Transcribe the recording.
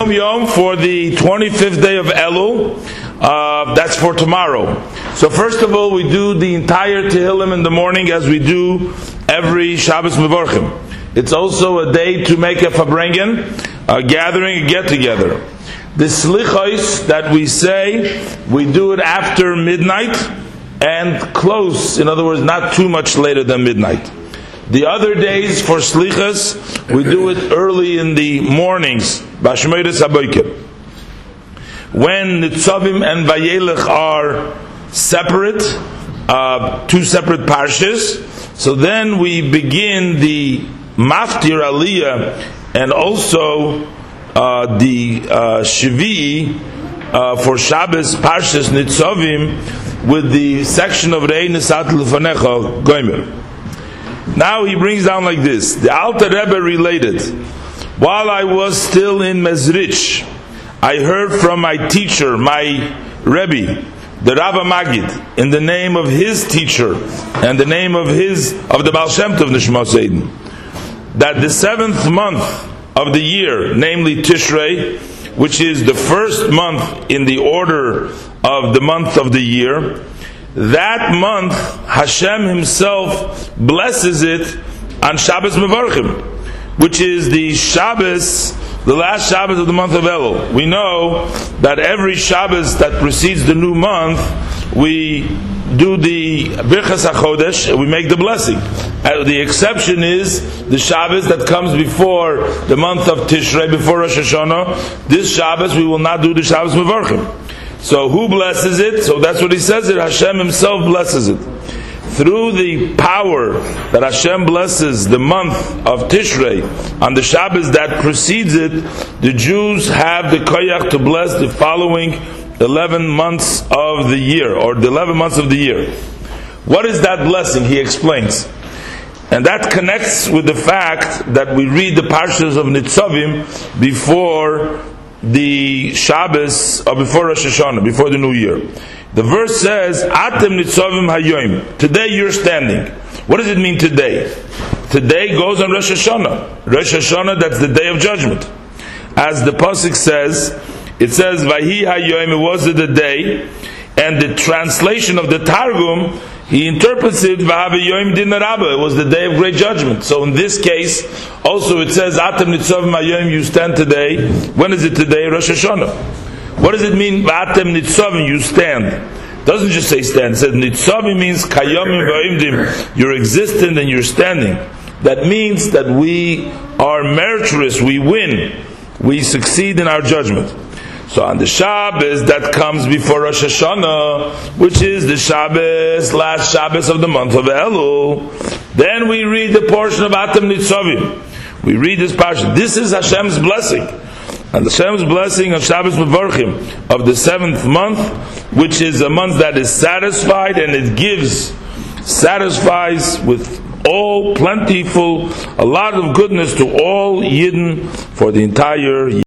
Yom Yom for the 25th day of Elul. Uh, that's for tomorrow. So first of all, we do the entire Tehillim in the morning as we do every Shabbos Mevorchim. It's also a day to make a Farbrengen, a gathering, a get together. The Slichos that we say, we do it after midnight and close. In other words, not too much later than midnight. The other days for slichas, we do it early in the mornings. Bashmeiris Aboikim. When Nitzavim and Vayelech are separate, uh, two separate parshas, so then we begin the Maftir Aliyah and also uh, the uh, Shvi uh, for Shabbos Parshas Nitzavim with the section of Rei Nisat Lefanecha Goimer. Now he brings down like this. The Alter Rebbe related, while I was still in Mezrich, I heard from my teacher, my Rebbe, the Rava Magid, in the name of his teacher and the name of his of the Baal Shem Tov Nishma that the seventh month of the year, namely Tishrei, which is the first month in the order of the month of the year, that month Hashem Himself blesses it on Shabbos Mevarchim, which is the Shabbos, the last Shabbos of the month of Elul. We know that every Shabbos that precedes the new month, we do the Birchas HaChodesh, we make the blessing. Uh, the exception is the Shabbos that comes before the month of Tishrei, before Rosh Hashanah. This Shabbos we will not do the Shabbos Mevarchim. So who blesses it? So that's what he says it. Hashem himself blesses it. Through the power that Hashem blesses the month of Tishrei on the Shabbos that precedes it, the Jews have the koyach to bless the following 11 months of the year, or the 11 months of the year. What is that blessing? He explains. And that connects with the fact that we read the parshas of Nitzavim before the Shabbos or before Rosh Hashanah, before the New Year. The verse says, "Atem nitzavim hayoim." Today you're standing. What does it mean today? Today goes on Rosh Hashanah. Rosh Hashanah, that's the day of judgment. As the pasuk says, it says, "Vahi hayoim." It was the day, and the translation of the Targum he interprets it It was the day of great judgment. So in this case, also it says Atem Nitzov Mayom. You stand today. When is it today? Rosh Hashanah. What does it mean? Atem Nitzovim. You stand. Doesn't just say stand. It says Nitzovim means Kayomim Va'imdim. You're existent and you're standing. That means that we are meritorious. We win. We succeed in our judgment. So on the Shabbos that comes before Rosh Hashanah, which is the Shabbos, last Shabbos of the month of Elul, then we read the portion of Atam Nitzavim. We read this portion. This is Hashem's blessing. And Hashem's blessing of Shabbos Mevorchim of the seventh month, which is a month that is satisfied and it gives, satisfies with all plentiful, a lot of goodness to all Yidden for the entire year.